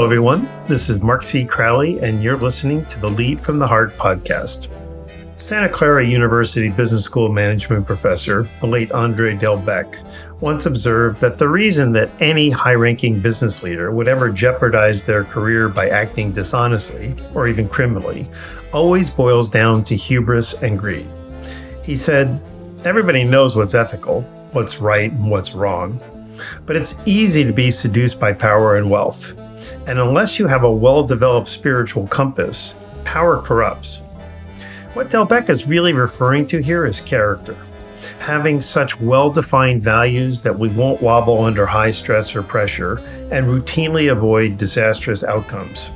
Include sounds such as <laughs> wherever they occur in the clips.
Hello, everyone. This is Mark C. Crowley, and you're listening to the Lead from the Heart podcast. Santa Clara University Business School management professor, the late Andre Delbecq, once observed that the reason that any high ranking business leader would ever jeopardize their career by acting dishonestly or even criminally always boils down to hubris and greed. He said, Everybody knows what's ethical, what's right, and what's wrong, but it's easy to be seduced by power and wealth. And unless you have a well developed spiritual compass, power corrupts. What Delbecq is really referring to here is character. Having such well defined values that we won't wobble under high stress or pressure and routinely avoid disastrous outcomes.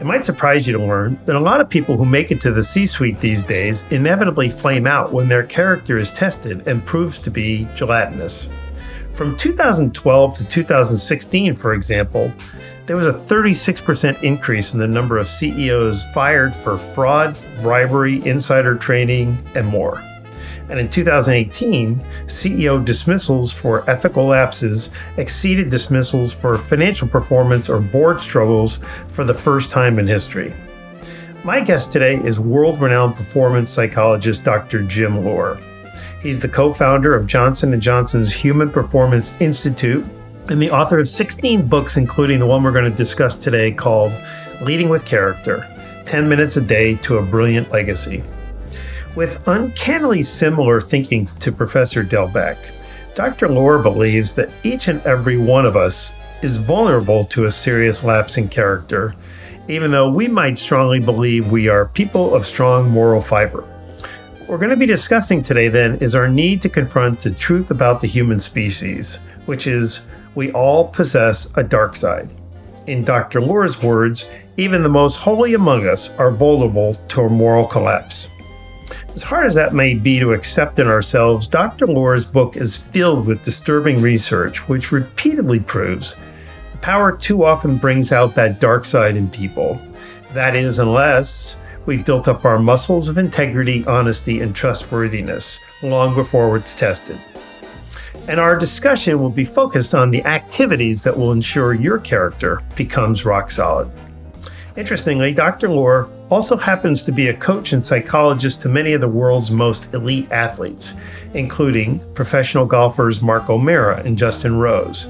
It might surprise you to learn that a lot of people who make it to the C suite these days inevitably flame out when their character is tested and proves to be gelatinous. From 2012 to 2016, for example, there was a 36% increase in the number of CEOs fired for fraud, bribery, insider trading, and more. And in 2018, CEO dismissals for ethical lapses exceeded dismissals for financial performance or board struggles for the first time in history. My guest today is world renowned performance psychologist Dr. Jim Loehr. He's the co-founder of Johnson & Johnson's Human Performance Institute and the author of 16 books, including the one we're going to discuss today called Leading with Character 10 Minutes a Day to a Brilliant Legacy. With uncannily similar thinking to Professor Delbecq, Dr. Loehr believes that each and every one of us is vulnerable to a serious lapse in character, even though we might strongly believe we are people of strong moral fiber. What we're going to be discussing today, then, is our need to confront the truth about the human species, which is we all possess a dark side. In Dr. Loehr's words, even the most holy among us are vulnerable to a moral collapse. As hard as that may be to accept in ourselves, Dr. Loehr's book is filled with disturbing research which repeatedly proves the power too often brings out that dark side in people. That is, unless we've built up our muscles of integrity, honesty, and trustworthiness long before it's tested and our discussion will be focused on the activities that will ensure your character becomes rock solid. Interestingly, Dr. Loehr also happens to be a coach and psychologist to many of the world's most elite athletes, including professional golfers Mark O'Meara and Justin Rose,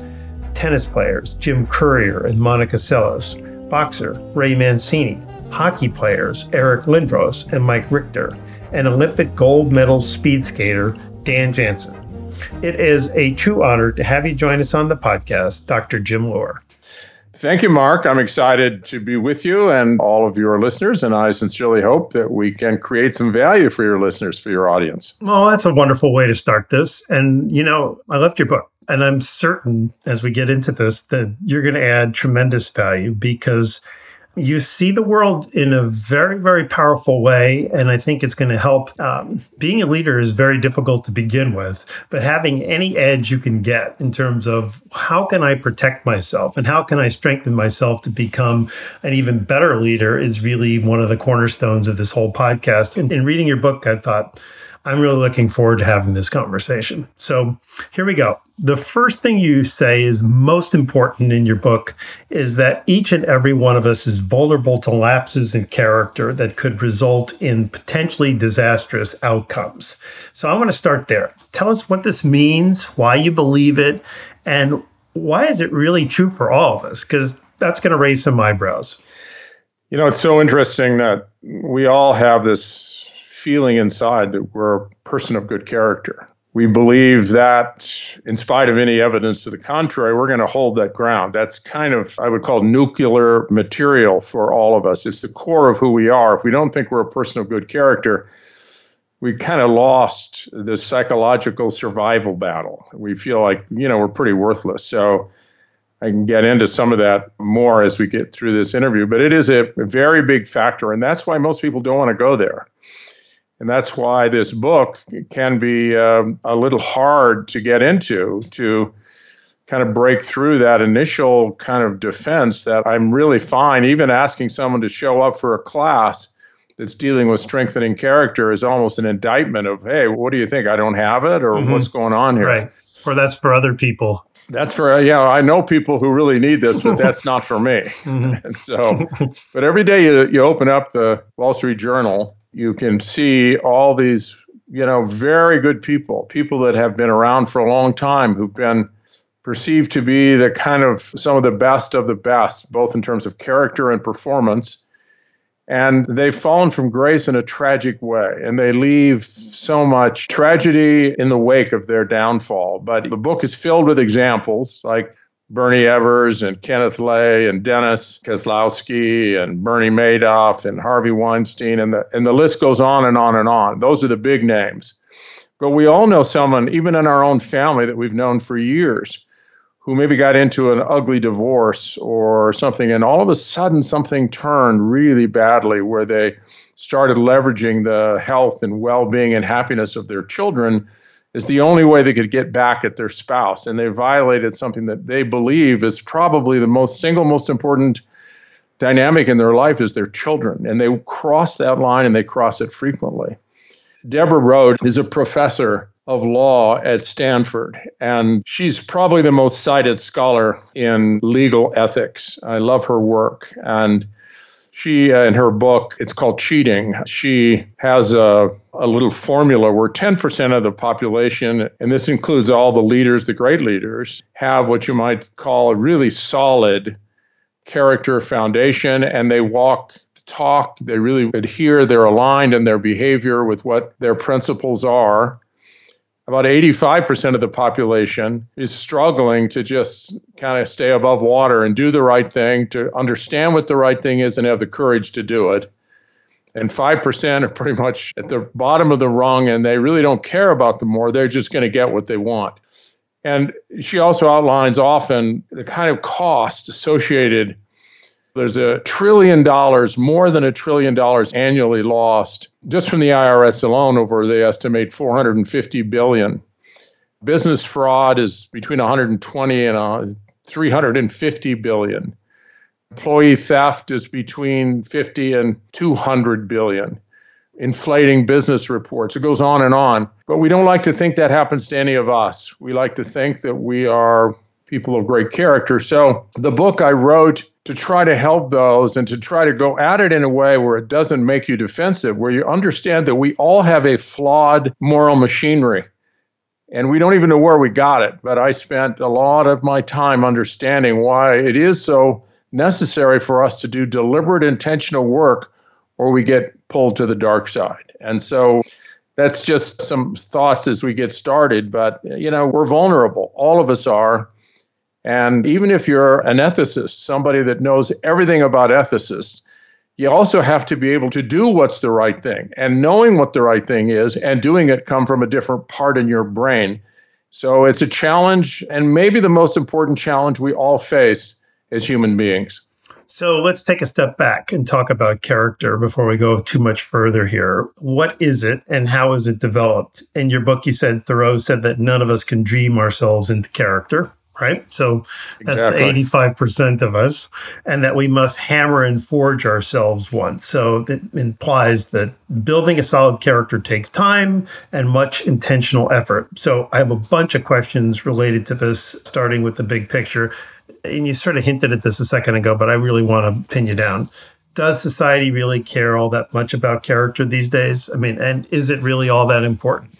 tennis players Jim Courier and Monica Seles, boxer Ray Mancini, hockey players Eric Lindros and Mike Richter, and Olympic gold medal speed skater Dan Jansen. It is a true honor to have you join us on the podcast, Dr. Jim Loehr. Thank you, Mark. I'm excited to be with you and all of your listeners, and I sincerely hope that we can create some value for your listeners, for your audience. Well, that's a wonderful way to start this. And, you know, I left your book, and I'm certain as we get into this that you're going to add tremendous value because you see the world in a very, very powerful way. And I think it's going to help. Um, being a leader is very difficult to begin with, but having any edge you can get in terms of how can I protect myself and how can I strengthen myself to become an even better leader is really one of the cornerstones of this whole podcast. And in reading your book, I thought, I'm really looking forward to having this conversation. So here we go. The first thing you say is most important in your book is that each and every one of us is vulnerable to lapses in character that could result in potentially disastrous outcomes. So I want to start there. Tell us what this means, why you believe it, and why is it really true for all of us? Because that's going to raise some eyebrows. You know, it's so interesting that we all have this feeling inside that we're a person of good character. We believe that, in spite of any evidence to the contrary, we're going to hold that ground. That's kind of, I would call, nuclear material for all of us. It's the core of who we are. If we don't think we're a person of good character, we kind of lost the psychological survival battle. We feel like, you know, we're pretty worthless. So I can get into some of that more as we get through this interview, but it is a very big factor. And that's why most people don't want to go there. And that's why this book can be um, a little hard to get into to kind of break through that initial kind of defense that I'm really fine. Even asking someone to show up for a class that's dealing with strengthening character is almost an indictment of, hey, what do you think? I don't have it, or mm-hmm. what's going on here? Right. or that's for other people. That's for yeah. I know people who really need this, but that's not for me. <laughs> Mm-hmm. <laughs> so, but every day you you open up the Wall Street Journal, you can see all these you know very good people, people that have been around for a long time, who've been perceived to be the kind of some of the best of the best, both in terms of character and performance. And they've fallen from grace in a tragic way, and they leave so much tragedy in the wake of their downfall. But the book is filled with examples like Bernie Ebbers and Kenneth Lay and Dennis Kozlowski and Bernie Madoff and Harvey Weinstein, and the, and the list goes on and on and on. Those are the big names. But we all know someone, even in our own family, that we've known for years who maybe got into an ugly divorce or something, and all of a sudden something turned really badly where they started leveraging the health and well being and happiness of their children is the only way they could get back at their spouse. And they violated something that they believe is probably the most single most important dynamic in their life is their children. And they cross that line and they cross it frequently. Deborah Rhodes is a professor of law at Stanford. And she's probably the most cited scholar in legal ethics. I love her work. And she, uh, in her book, it's called Cheating, she has a, a little formula where 10% of the population, and this includes all the leaders, the great leaders, have what you might call a really solid character foundation and they walk talk, they really adhere, they're aligned in their behavior with what their principles are about 85% of the population is struggling to just kind of stay above water and do the right thing, to understand what the right thing is and have the courage to do it. And 5% are pretty much at the bottom of the rung and they really don't care about the more. They're just going to get what they want. And she also outlines often the kind of cost associated there's a trillion dollars, more than a trillion dollars annually lost just from the IRS alone over they estimate 450 billion. Business fraud is between 120 and 350 billion. Employee theft is between 50 and 200 billion. Inflating business reports. It goes on and on. But we don't like to think that happens to any of us. We like to think that we are people of great character. So the book I wrote to try to help those and to try to go at it in a way where it doesn't make you defensive, where you understand that we all have a flawed moral machinery. And we don't even know where we got it. But I spent a lot of my time understanding why it is so necessary for us to do deliberate, intentional work or we get pulled to the dark side. And so that's just some thoughts as we get started. But, you know, we're vulnerable. All of us are. And even if you're an ethicist, somebody that knows everything about ethicists, you also have to be able to do what's the right thing. And knowing what the right thing is and doing it come from a different part in your brain. So it's a challenge, and maybe the most important challenge we all face as human beings. So let's take a step back and talk about character before we go too much further here. What is it and how is it developed? In your book, you said Thoreau said that none of us can dream ourselves into character right? So that's exactly. the 85% of us, and that we must hammer and forge ourselves once. So it implies that building a solid character takes time and much intentional effort. So I have a bunch of questions related to this, starting with the big picture. And you sort of hinted at this a second ago, but I really want to pin you down. Does society really care all that much about character these days? I mean, and is it really all that important?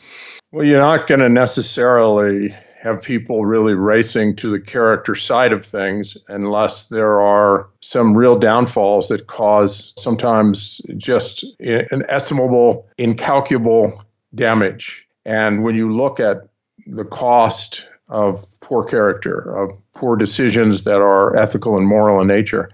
Well, you're not going to necessarily have people really racing to the character side of things unless there are some real downfalls that cause sometimes just inestimable, incalculable damage. And when you look at the cost of poor character, of poor decisions that are ethical and moral in nature,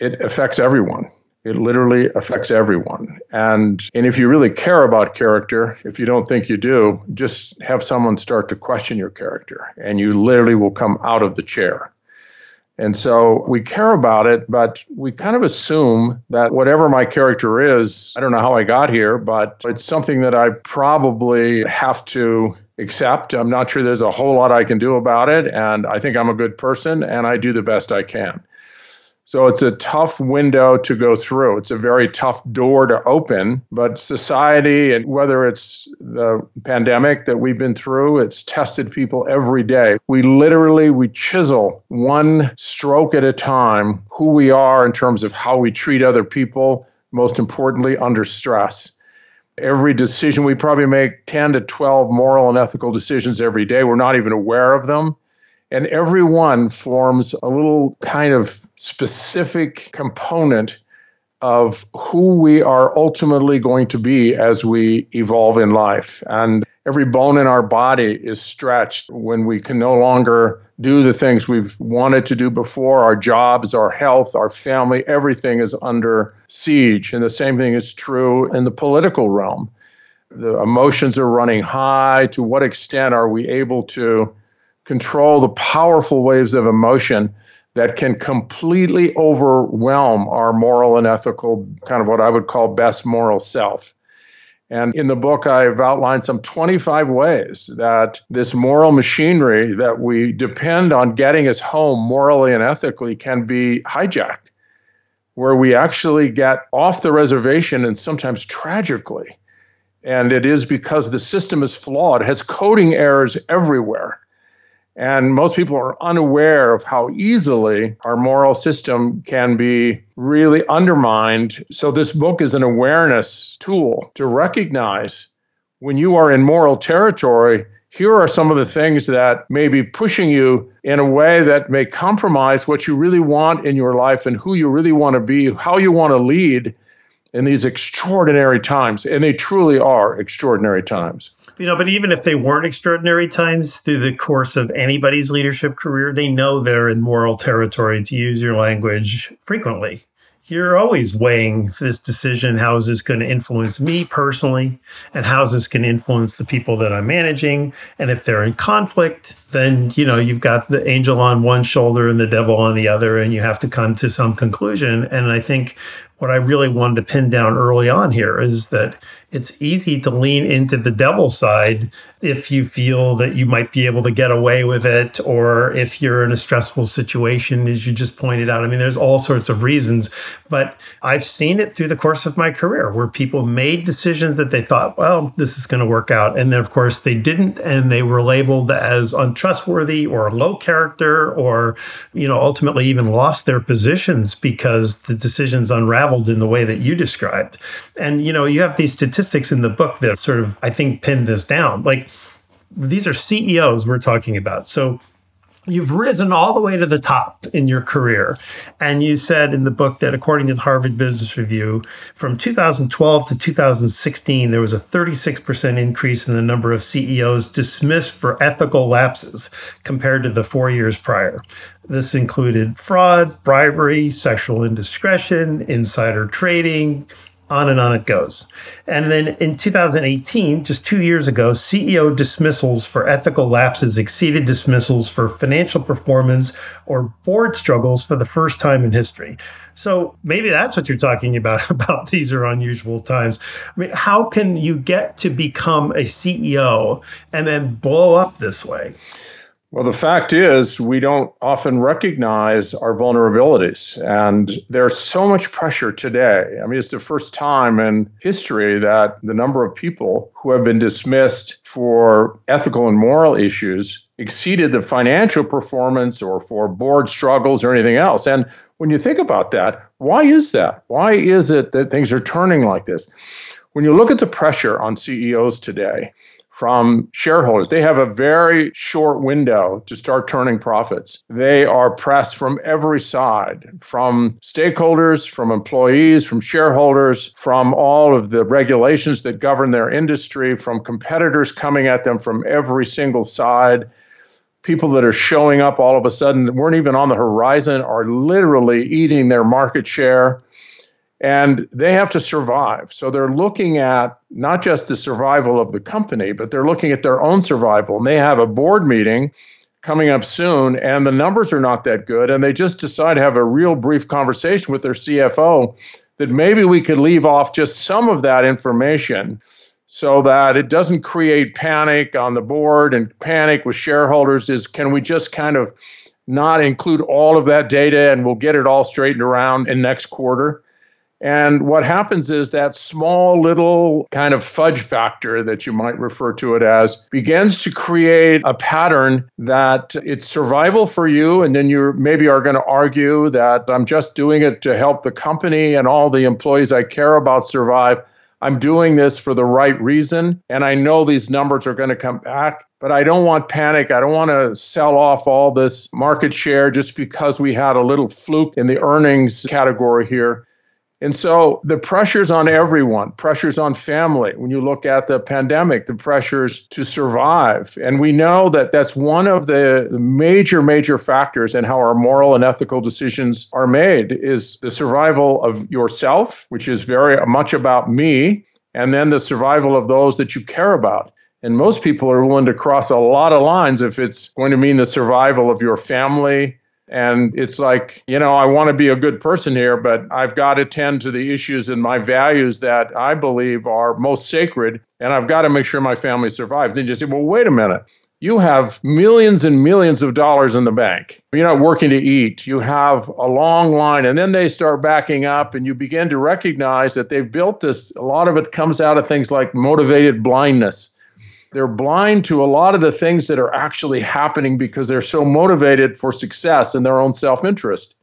it affects everyone. It literally affects everyone. And and if you really care about character, if you don't think you do, just have someone start to question your character and you literally will come out of the chair. And so we care about it, but we kind of assume that whatever my character is, I don't know how I got here, but it's something that I probably have to accept. I'm not sure there's a whole lot I can do about it. And I think I'm a good person and I do the best I can. So it's a tough window to go through. It's a very tough door to open. But society, and whether it's the pandemic that we've been through, it's tested people every day. We literally we chisel one stroke at a time who we are in terms of how we treat other people, most importantly under stress. Every decision we probably make 10 to 12 moral and ethical decisions every day. We're not even aware of them. And every one forms a little kind of specific component of who we are ultimately going to be as we evolve in life. And every bone in our body is stretched when we can no longer do the things we've wanted to do before. Our jobs, our health, our family, everything is under siege. And the same thing is true in the political realm. The emotions are running high. To what extent are we able to control the powerful waves of emotion that can completely overwhelm our moral and ethical, kind of what I would call best moral self. And in the book, I've outlined some 25 ways that this moral machinery that we depend on getting us home morally and ethically can be hijacked, where we actually get off the reservation and sometimes tragically. And it is because the system is flawed, has coding errors everywhere. And most people are unaware of how easily our moral system can be really undermined. So, this book is an awareness tool to recognize when you are in moral territory, here are some of the things that may be pushing you in a way that may compromise what you really want in your life and who you really want to be, how you want to lead in these extraordinary times. And they truly are extraordinary times. You know, but even if they weren't extraordinary times through the course of anybody's leadership career, they know they're in moral territory, to use your language, frequently. You're always weighing this decision. How is this going to influence me personally? And how is this going to influence the people that I'm managing? And if they're in conflict, then, you know, you've got the angel on one shoulder and the devil on the other, and you have to come to some conclusion. And I think what I really wanted to pin down early on here is that it's easy to lean into the devil side if you feel that you might be able to get away with it or if you're in a stressful situation as you just pointed out. I mean there's all sorts of reasons but i've seen it through the course of my career where people made decisions that they thought well this is going to work out. And then of course they didn't and they were labeled as untrustworthy or low character or you know ultimately even lost their positions because the decisions unraveled in the way that you described. And you know you have these statistics statistics in the book that sort of, I think, pin this down. Like these are CEOs we're talking about. So you've risen all the way to the top in your career. And you said in the book that according to the Harvard Business Review, from 2012 to 2016, there was a 36% increase in the number of CEOs dismissed for ethical lapses compared to the four years prior. This included fraud, bribery, sexual indiscretion, insider trading, on and on it goes. And then in 2018, just two years ago, CEO dismissals for ethical lapses exceeded dismissals for financial performance or board struggles for the first time in history. So maybe that's what you're talking about <laughs> about these are unusual times. I mean, how can you get to become a CEO and then blow up this way? Well, the fact is, we don't often recognize our vulnerabilities. And there's so much pressure today. I mean, it's the first time in history that the number of people who have been dismissed for ethical and moral issues exceeded the financial performance or for board struggles or anything else. And when you think about that, why is that? Why is it that things are turning like this? When you look at the pressure on CEOs today, from shareholders. They have a very short window to start turning profits. They are pressed from every side from stakeholders, from employees, from shareholders, from all of the regulations that govern their industry, from competitors coming at them from every single side. People that are showing up all of a sudden that weren't even on the horizon are literally eating their market share and they have to survive. So they're looking at not just the survival of the company, but they're looking at their own survival. And they have a board meeting coming up soon, and the numbers are not that good. And they just decide to have a real brief conversation with their CFO that maybe we could leave off just some of that information so that it doesn't create panic on the board and panic with shareholders is can we just kind of not include all of that data and we'll get it all straightened around in next quarter. And what happens is that small little kind of fudge factor that you might refer to it as begins to create a pattern that it's survival for you. And then you maybe are going to argue that I'm just doing it to help the company and all the employees I care about survive. I'm doing this for the right reason. And I know these numbers are going to come back, but I don't want panic. I don't want to sell off all this market share just because we had a little fluke in the earnings category here. And so the pressures on everyone, pressures on family. When you look at the pandemic, the pressures to survive. And we know that that's one of the major, major factors in how our moral and ethical decisions are made is the survival of yourself, which is very much about me, and then the survival of those that you care about. And most people are willing to cross a lot of lines if it's going to mean the survival of your family, and it's like, you know, I want to be a good person here, but I've got to tend to the issues and my values that I believe are most sacred. And I've got to make sure my family survives. Then you say, well, wait a minute. You have millions and millions of dollars in the bank. You're not working to eat. You have a long line. And then they start backing up, and you begin to recognize that they've built this. A lot of it comes out of things like motivated blindness they're blind to a lot of the things that are actually happening because they're so motivated for success and their own self interest.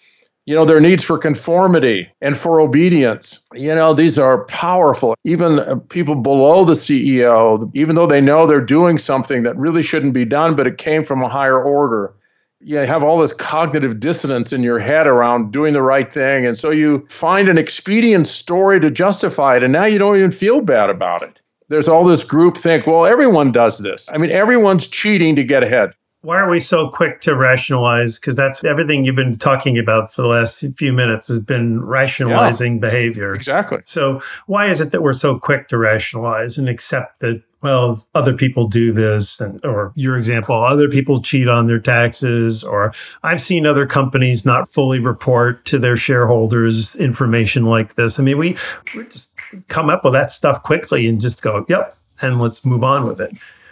You know, their needs for conformity and for obedience. You know, these are powerful. Even uh, people below the CEO, even though they know they're doing something that really shouldn't be done, but it came from a higher order, you have all this cognitive dissonance in your head around doing the right thing. And so you find an expedient story to justify it. And now you don't even feel bad about it there's all this group think, well, everyone does this. I mean, everyone's cheating to get ahead. Why are we so quick to rationalize? Because that's everything you've been talking about for the last few minutes has been rationalizing yeah, behavior. Exactly. So, why is it that we're so quick to rationalize and accept that well, other people do this, and, or your example, other people cheat on their taxes, or I've seen other companies not fully report to their shareholders information like this. I mean, we, we just come up with that stuff quickly and just go, yep, and let's move on with it.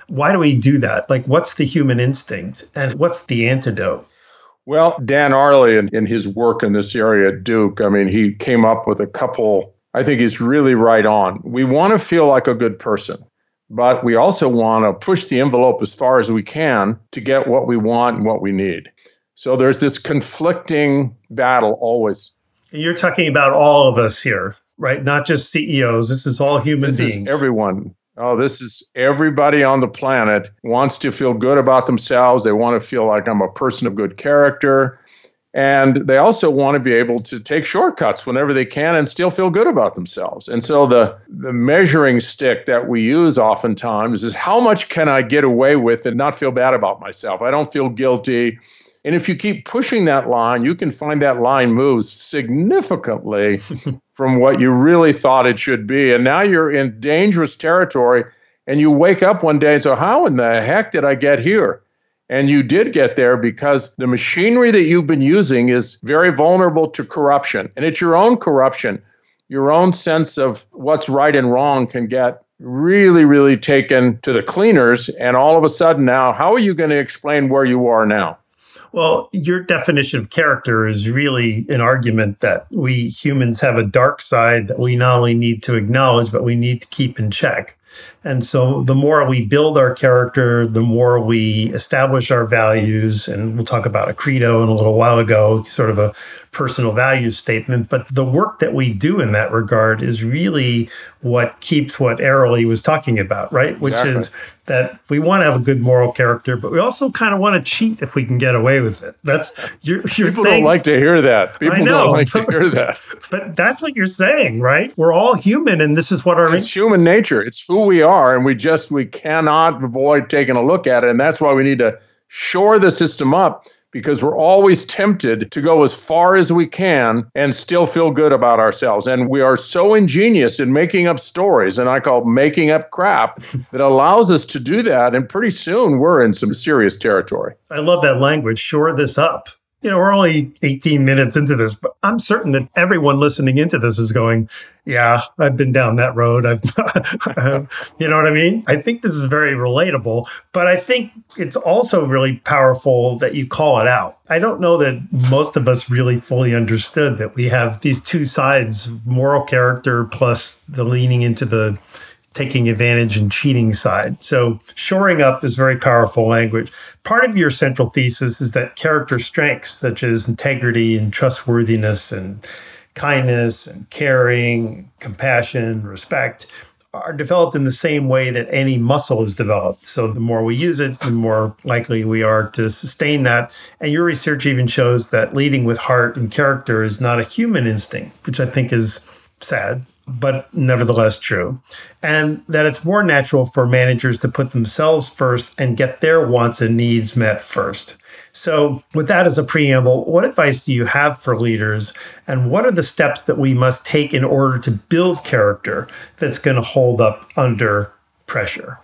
Why do we do that? Like, what's the human instinct and what's the antidote? Well, Dan Ariely, in, in his work in this area at Duke, I mean, he came up with a couple, I think he's really right on. We want to feel like a good person but we also want to push the envelope as far as we can to get what we want and what we need. So there's this conflicting battle always. You're talking about all of us here, right? Not just CEOs. This is all human this beings. everyone. Oh, this is everybody on the planet wants to feel good about themselves. They want to feel like I'm a person of good character. And they also want to be able to take shortcuts whenever they can and still feel good about themselves. And so the, the measuring stick that we use oftentimes is how much can I get away with and not feel bad about myself? I don't feel guilty. And if you keep pushing that line, you can find that line moves significantly <laughs> from what you really thought it should be. And now you're in dangerous territory and you wake up one day and say, How in the heck did I get here? And you did get there because the machinery that you've been using is very vulnerable to corruption. And it's your own corruption. Your own sense of what's right and wrong can get really, really taken to the cleaners. And all of a sudden, now, how are you going to explain where you are now? Well, your definition of character is really an argument that we humans have a dark side that we not only need to acknowledge, but we need to keep in check. And so the more we build our character, the more we establish our values. And we'll talk about a credo in a little while ago, sort of a personal values statement. But the work that we do in that regard is really what keeps what Ariely was talking about, right? Which exactly. is that we want to have a good moral character, but we also kind of want to cheat if we can get away with it. That's you're, you're people saying, don't like to hear that. People know, don't like to hear <laughs> that. But that's what you're saying, right? We're all human, and this is what our it's human nature. It's who we are, and we just we cannot avoid taking a look at it, and that's why we need to shore the system up because we're always tempted to go as far as we can and still feel good about ourselves. And we are so ingenious in making up stories, and I call making up crap, <laughs> that allows us to do that. And pretty soon we're in some serious territory. I love that language. Shore this up. You know, we're only 18 minutes into this, but I'm certain that everyone listening into this is going, yeah, I've been down that road. I've, <laughs> you know what I mean? I think this is very relatable, but I think it's also really powerful that you call it out. I don't know that most of us really fully understood that we have these two sides moral character plus the leaning into the taking advantage and cheating side. So, shoring up is very powerful language. Part of your central thesis is that character strengths, such as integrity and trustworthiness and kindness and caring, compassion, respect, are developed in the same way that any muscle is developed. So, the more we use it, the more likely we are to sustain that. And your research even shows that leading with heart and character is not a human instinct, which I think is sad but nevertheless true. And that it's more natural for managers to put themselves first and get their wants and needs met first. So, with that as a preamble, what advice do you have for leaders? And what are the steps that we must take in order to build character that's going to hold up under pressure?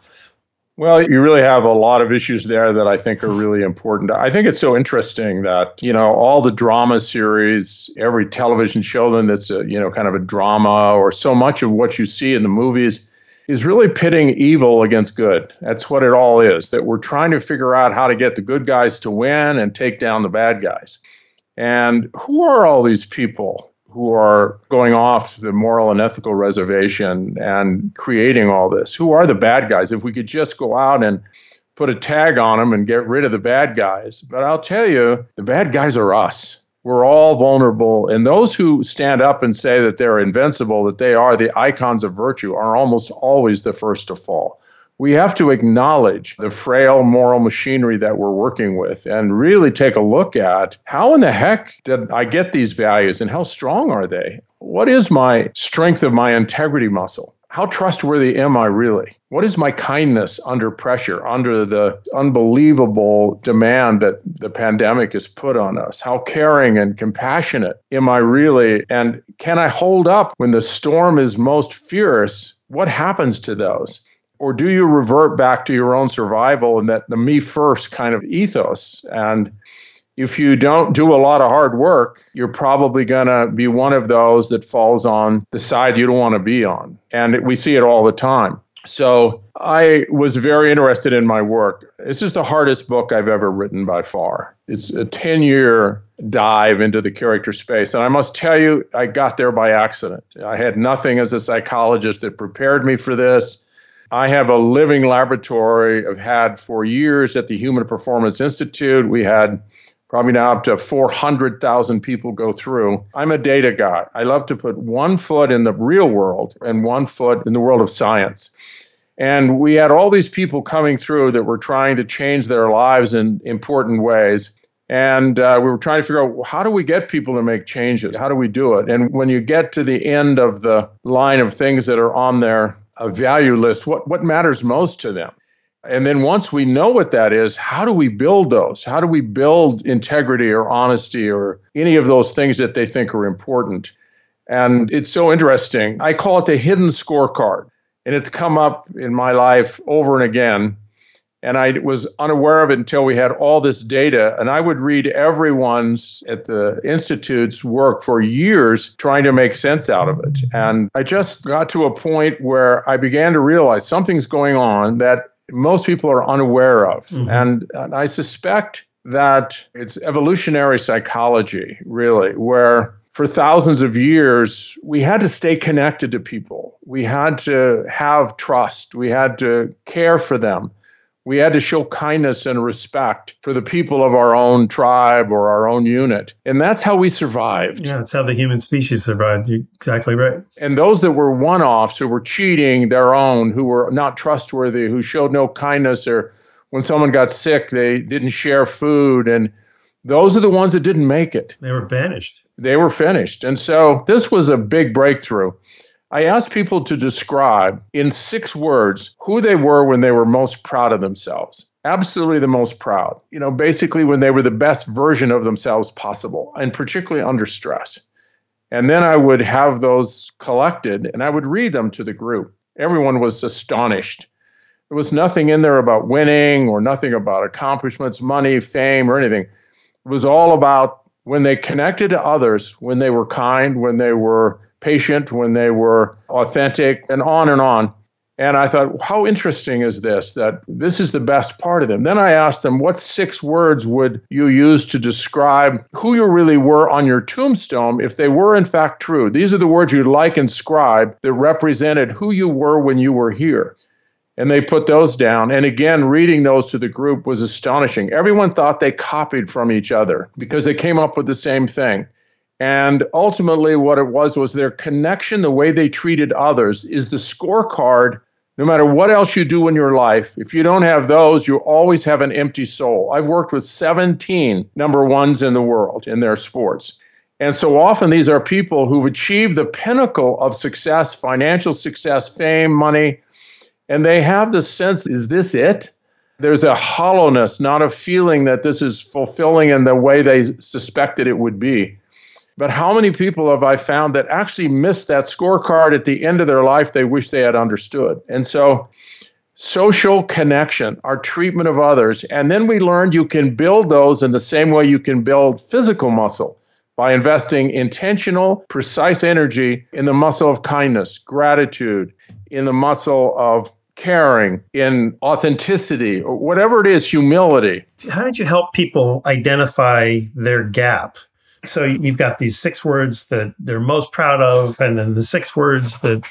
Well, you really have a lot of issues there that I think are really important. I think it's so interesting that, you know, all the drama series, every television show then that's a, you know, kind of a drama or so much of what you see in the movies is really pitting evil against good. That's what it all is. That we're trying to figure out how to get the good guys to win and take down the bad guys. And who are all these people? Who are going off the moral and ethical reservation and creating all this? Who are the bad guys? If we could just go out and put a tag on them and get rid of the bad guys. But I'll tell you, the bad guys are us. We're all vulnerable. And those who stand up and say that they're invincible, that they are the icons of virtue, are almost always the first to fall we have to acknowledge the frail moral machinery that we're working with and really take a look at how in the heck did I get these values and how strong are they? What is my strength of my integrity muscle? How trustworthy am I really? What is my kindness under pressure, under the unbelievable demand that the pandemic has put on us? How caring and compassionate am I really? And can I hold up when the storm is most fierce? What happens to those? Or do you revert back to your own survival and that the me first kind of ethos? And if you don't do a lot of hard work you're probably going to be one of those that falls on the side you don't want to be on. And we see it all the time. So i was very interested in my work. This is the hardest book i've ever written by far. It's a 10 year dive into the character space. And i must tell you i got there by accident. I had nothing as a psychologist that prepared me for this I have a living laboratory I've had for years at the Human Performance Institute. We had probably now up to 400,000 people go through. I'm a data guy. I love to put one foot in the real world and one foot in the world of science. And we had all these people coming through that were trying to change their lives in important ways. And uh, we were trying to figure out how do we get people to make changes? How do we do it? And when you get to the end of the line of things that are on there, a value list, what, what matters most to them. And then once we know what that is, how do we build those? How do we build integrity or honesty or any of those things that they think are important? And it's so interesting. I call it the hidden scorecard. And it's come up in my life over and again and I was unaware of it until we had all this data. And I would read everyone's at the Institute's work for years trying to make sense out of it. And I just got to a point where I began to realize something's going on that most people are unaware of. Mm-hmm. And, and I suspect that it's evolutionary psychology, really, where for thousands of years, we had to stay connected to people. We had to have trust. We had to care for them we had to show kindness and respect for the people of our own tribe or our own unit. And that's how we survived. Yeah, that's how the human species survived. You're exactly right. And those that were one offs who were cheating their own, who were not trustworthy, who showed no kindness, or when someone got sick, they didn't share food. And those are the ones that didn't make it. They were banished. They were finished. And so this was a big breakthrough. I asked people to describe in six words who they were when they were most proud of themselves. Absolutely the most proud. You know, basically when they were the best version of themselves possible, and particularly under stress. And then I would have those collected and I would read them to the group. Everyone was astonished. There was nothing in there about winning or nothing about accomplishments, money, fame, or anything. It was all about when they connected to others, when they were kind, when they were patient, when they were authentic, and on and on. And I thought, how interesting is this? That this is the best part of them. Then I asked them, what six words would you use to describe who you really were on your tombstone if they were in fact true? These are the words you'd like inscribed that represented who you were when you were here. And they put those down. And again, reading those to the group was astonishing. Everyone thought they copied from each other because they came up with the same thing. And ultimately, what it was was their connection, the way they treated others, is the scorecard. No matter what else you do in your life, if you don't have those, you always have an empty soul. I've worked with 17 number ones in the world in their sports. And so often these are people who've achieved the pinnacle of success, financial success, fame, money, and they have the sense is this it? There's a hollowness, not a feeling that this is fulfilling in the way they suspected it would be. But how many people have I found that actually missed that scorecard at the end of their life they wish they had understood? And so, social connection, our treatment of others. And then we learned you can build those in the same way you can build physical muscle by investing intentional, precise energy in the muscle of kindness, gratitude, in the muscle of caring, in authenticity, or whatever it is, humility. How did you help people identify their gap? So you've got these six words that they're most proud of, and then the six words that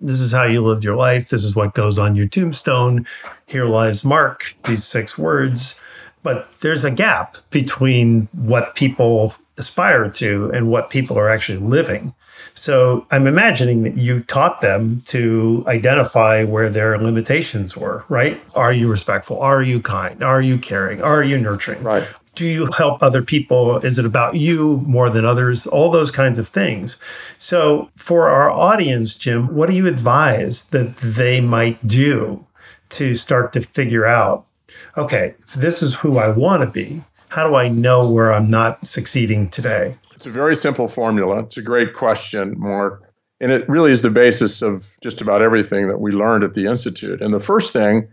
this is how you lived your life. This is what goes on your tombstone. Here lies Mark, these six words. But there's a gap between what people aspire to and what people are actually living. So I'm imagining that you taught them to identify where their limitations were, right? Are you respectful? Are you kind? Are you caring? Are you nurturing? Right do you help other people? Is it about you more than others? All those kinds of things. So, for our audience, Jim, what do you advise that they might do to start to figure out, okay, this is who I want to be? How do I know where I'm not succeeding today? It's a very simple formula. It's a great question, Mark. And it really is the basis of just about everything that we learned at the Institute. And the first thing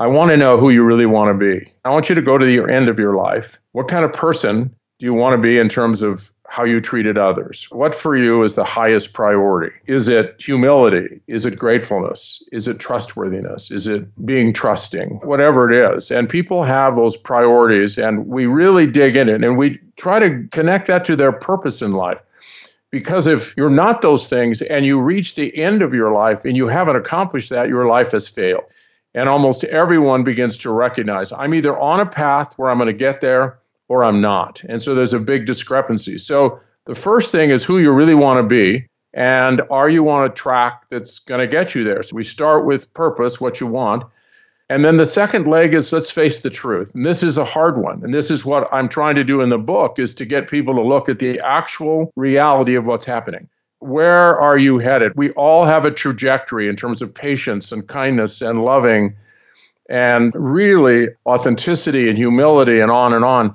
I want to know who you really want to be. I want you to go to the end of your life. What kind of person do you want to be in terms of how you treated others? What for you is the highest priority? Is it humility? Is it gratefulness? Is it trustworthiness? Is it being trusting? Whatever it is. And people have those priorities, and we really dig in it and we try to connect that to their purpose in life. Because if you're not those things and you reach the end of your life and you haven't accomplished that, your life has failed. And almost everyone begins to recognize I'm either on a path where I'm going to get there or I'm not. And so there's a big discrepancy. So the first thing is who you really want to be. And are you on a track that's going to get you there? So we start with purpose, what you want. And then the second leg is let's face the truth. And this is a hard one. And this is what I'm trying to do in the book is to get people to look at the actual reality of what's happening where are you headed? We all have a trajectory in terms of patience and kindness and loving and really authenticity and humility and on and on.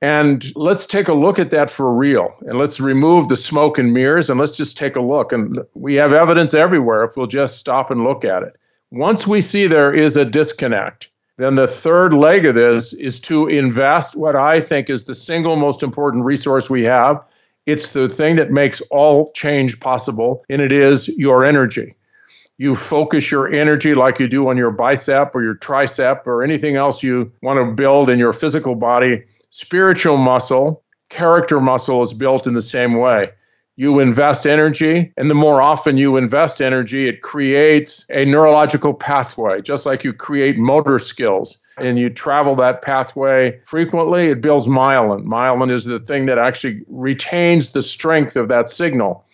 And let's take a look at that for real. And let's remove the smoke and mirrors and let's just take a look. And we have evidence everywhere if we'll just stop and look at it. Once we see there is a disconnect, then the third leg of this is to invest what I think is the single most important resource we have, it's the thing that makes all change possible, and it is your energy. You focus your energy like you do on your bicep or your tricep or anything else you want to build in your physical body. Spiritual muscle, character muscle is built in the same way. You invest energy, and the more often you invest energy, it creates a neurological pathway, just like you create motor skills and you travel that pathway frequently, it builds myelin. Myelin is the thing that actually retains the strength of that signal.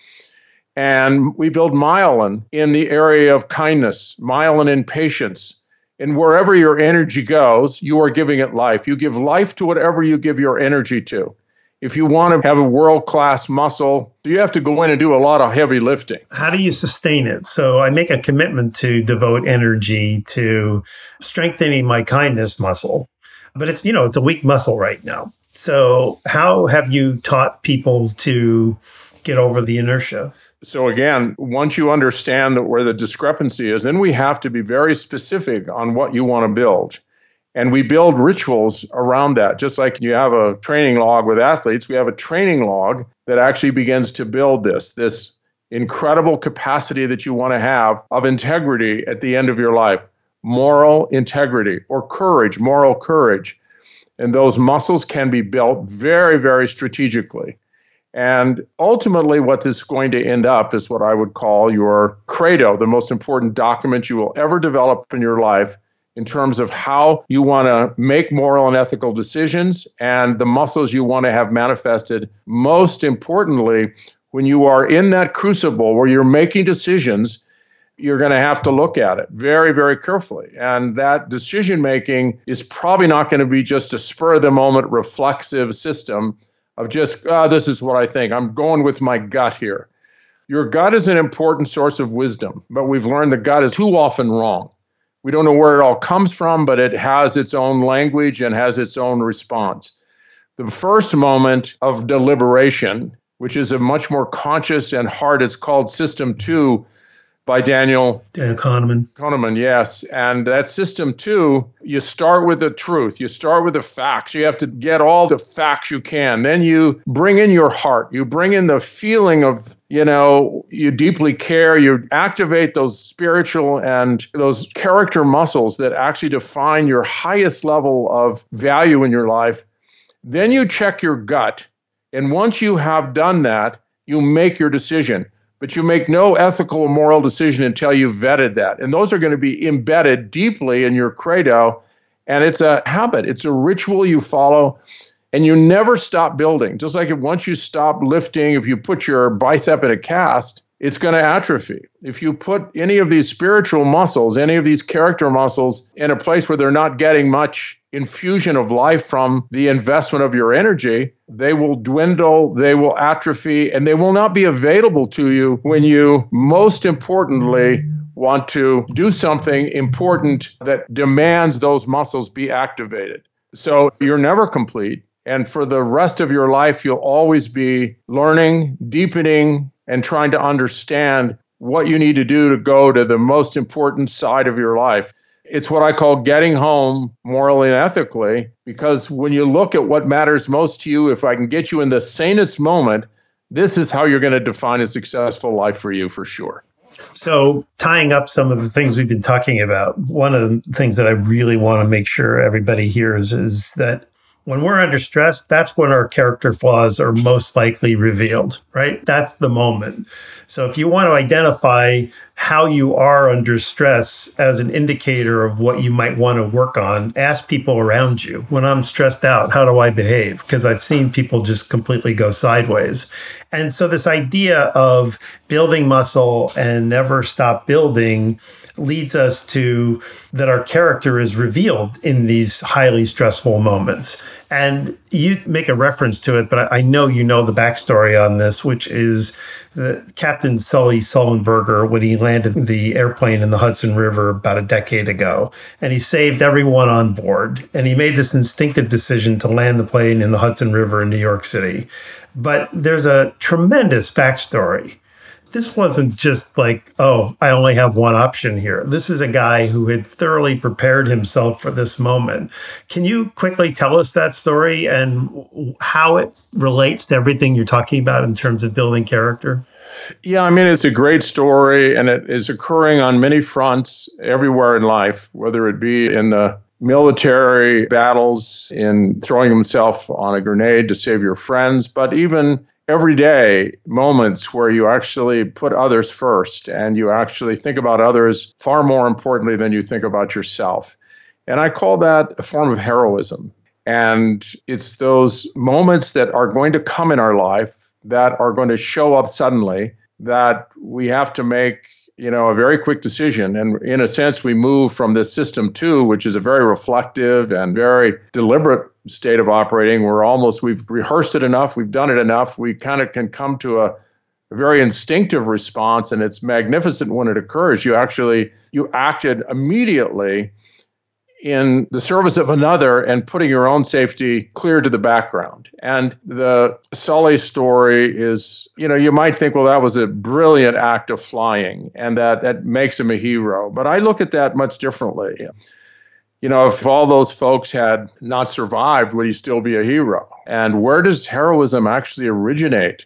And we build myelin in the area of kindness, myelin in patience. And wherever your energy goes, you are giving it life. You give life to whatever you give your energy to if you want to have a world class muscle, you have to go in and do a lot of heavy lifting. How do you sustain it? So I make a commitment to devote energy to strengthening my kindness muscle. But it's, you know, it's a weak muscle right now. So how have you taught people to get over the inertia? So again, once you understand where the discrepancy is, then we have to be very specific on what you want to build. And we build rituals around that. Just like you have a training log with athletes, we have a training log that actually begins to build this, this incredible capacity that you want to have of integrity at the end of your life, moral integrity or courage, moral courage. And those muscles can be built very, very strategically. And ultimately, what this is going to end up is what I would call your credo, the most important document you will ever develop in your life in terms of how you want to make moral and ethical decisions and the muscles you want to have manifested. Most importantly, when you are in that crucible where you're making decisions, you're going to have to look at it very, very carefully. And that decision making is probably not going to be just a spur of the moment reflexive system of just, oh, this is what I think. I'm going with my gut here. Your gut is an important source of wisdom, but we've learned the gut is too often wrong. We don't know where it all comes from, but it has its own language and has its own response. The first moment of deliberation, which is a much more conscious and hard, it's called System Two, by Daniel Daniel Kahneman. Kahneman, yes. And that system two, you start with the truth. You start with the facts. You have to get all the facts you can. Then you bring in your heart. You bring in the feeling of, you know, you deeply care. You activate those spiritual and those character muscles that actually define your highest level of value in your life. Then you check your gut. And once you have done that, you make your decision but you make no ethical or moral decision until you've vetted that. And those are going to be embedded deeply in your credo. And it's a habit, it's a ritual you follow, and you never stop building. Just like if once you stop lifting, if you put your bicep in a cast, it's going to atrophy. If you put any of these spiritual muscles, any of these character muscles in a place where they're not getting much infusion of life from the investment of your energy, they will dwindle, they will atrophy, and they will not be available to you when you, most importantly, want to do something important that demands those muscles be activated. So you're never complete. And for the rest of your life, you'll always be learning, deepening, and trying to understand what you need to do to go to the most important side of your life. It's what I call getting home morally and ethically, because when you look at what matters most to you, if I can get you in the sanest moment, this is how you're going to define a successful life for you for sure. So, tying up some of the things we've been talking about, one of the things that I really want to make sure everybody hears is that when we're under stress, that's when our character flaws are most likely revealed, right? That's the moment. So if you want to identify how you are under stress as an indicator of what you might want to work on, ask people around you. When I'm stressed out, how do I behave? Because I've seen people just completely go sideways. And so this idea of building muscle and never stop building leads us to that our character is revealed in these highly stressful moments. And you make a reference to it, but I know you know the backstory on this, which is the Captain Sully Sullenberger when he landed the airplane in the Hudson River about a decade ago. And he saved everyone on board. And he made this instinctive decision to land the plane in the Hudson River in New York City. But there's a tremendous backstory this wasn't just like, oh, I only have one option here. This is a guy who had thoroughly prepared himself for this moment. Can you quickly tell us that story and how it relates to everything you're talking about in terms of building character? Yeah, I mean, it's a great story and it is occurring on many fronts everywhere in life, whether it be in the military battles, in throwing himself on a grenade to save your friends, but even everyday moments where you actually put others first and you actually think about others far more importantly than you think about yourself. And I call that a form of heroism. And it's those moments that are going to come in our life that are going to show up suddenly that we have to make you know a very quick decision. And in a sense we move from this system two which is a very reflective and very deliberate state of operating. We're almost we've rehearsed it enough. We've done it enough. We kind of can come to a, a very instinctive response. And it's magnificent when it occurs. You actually you acted immediately in the service of another and putting your own safety clear to the background. And the Sully story is, you know, you might think, well, that was a brilliant act of flying and that that makes him a hero. But I look at that much differently. you know, if all those folks had not survived, would he still be a hero? And where does heroism actually originate?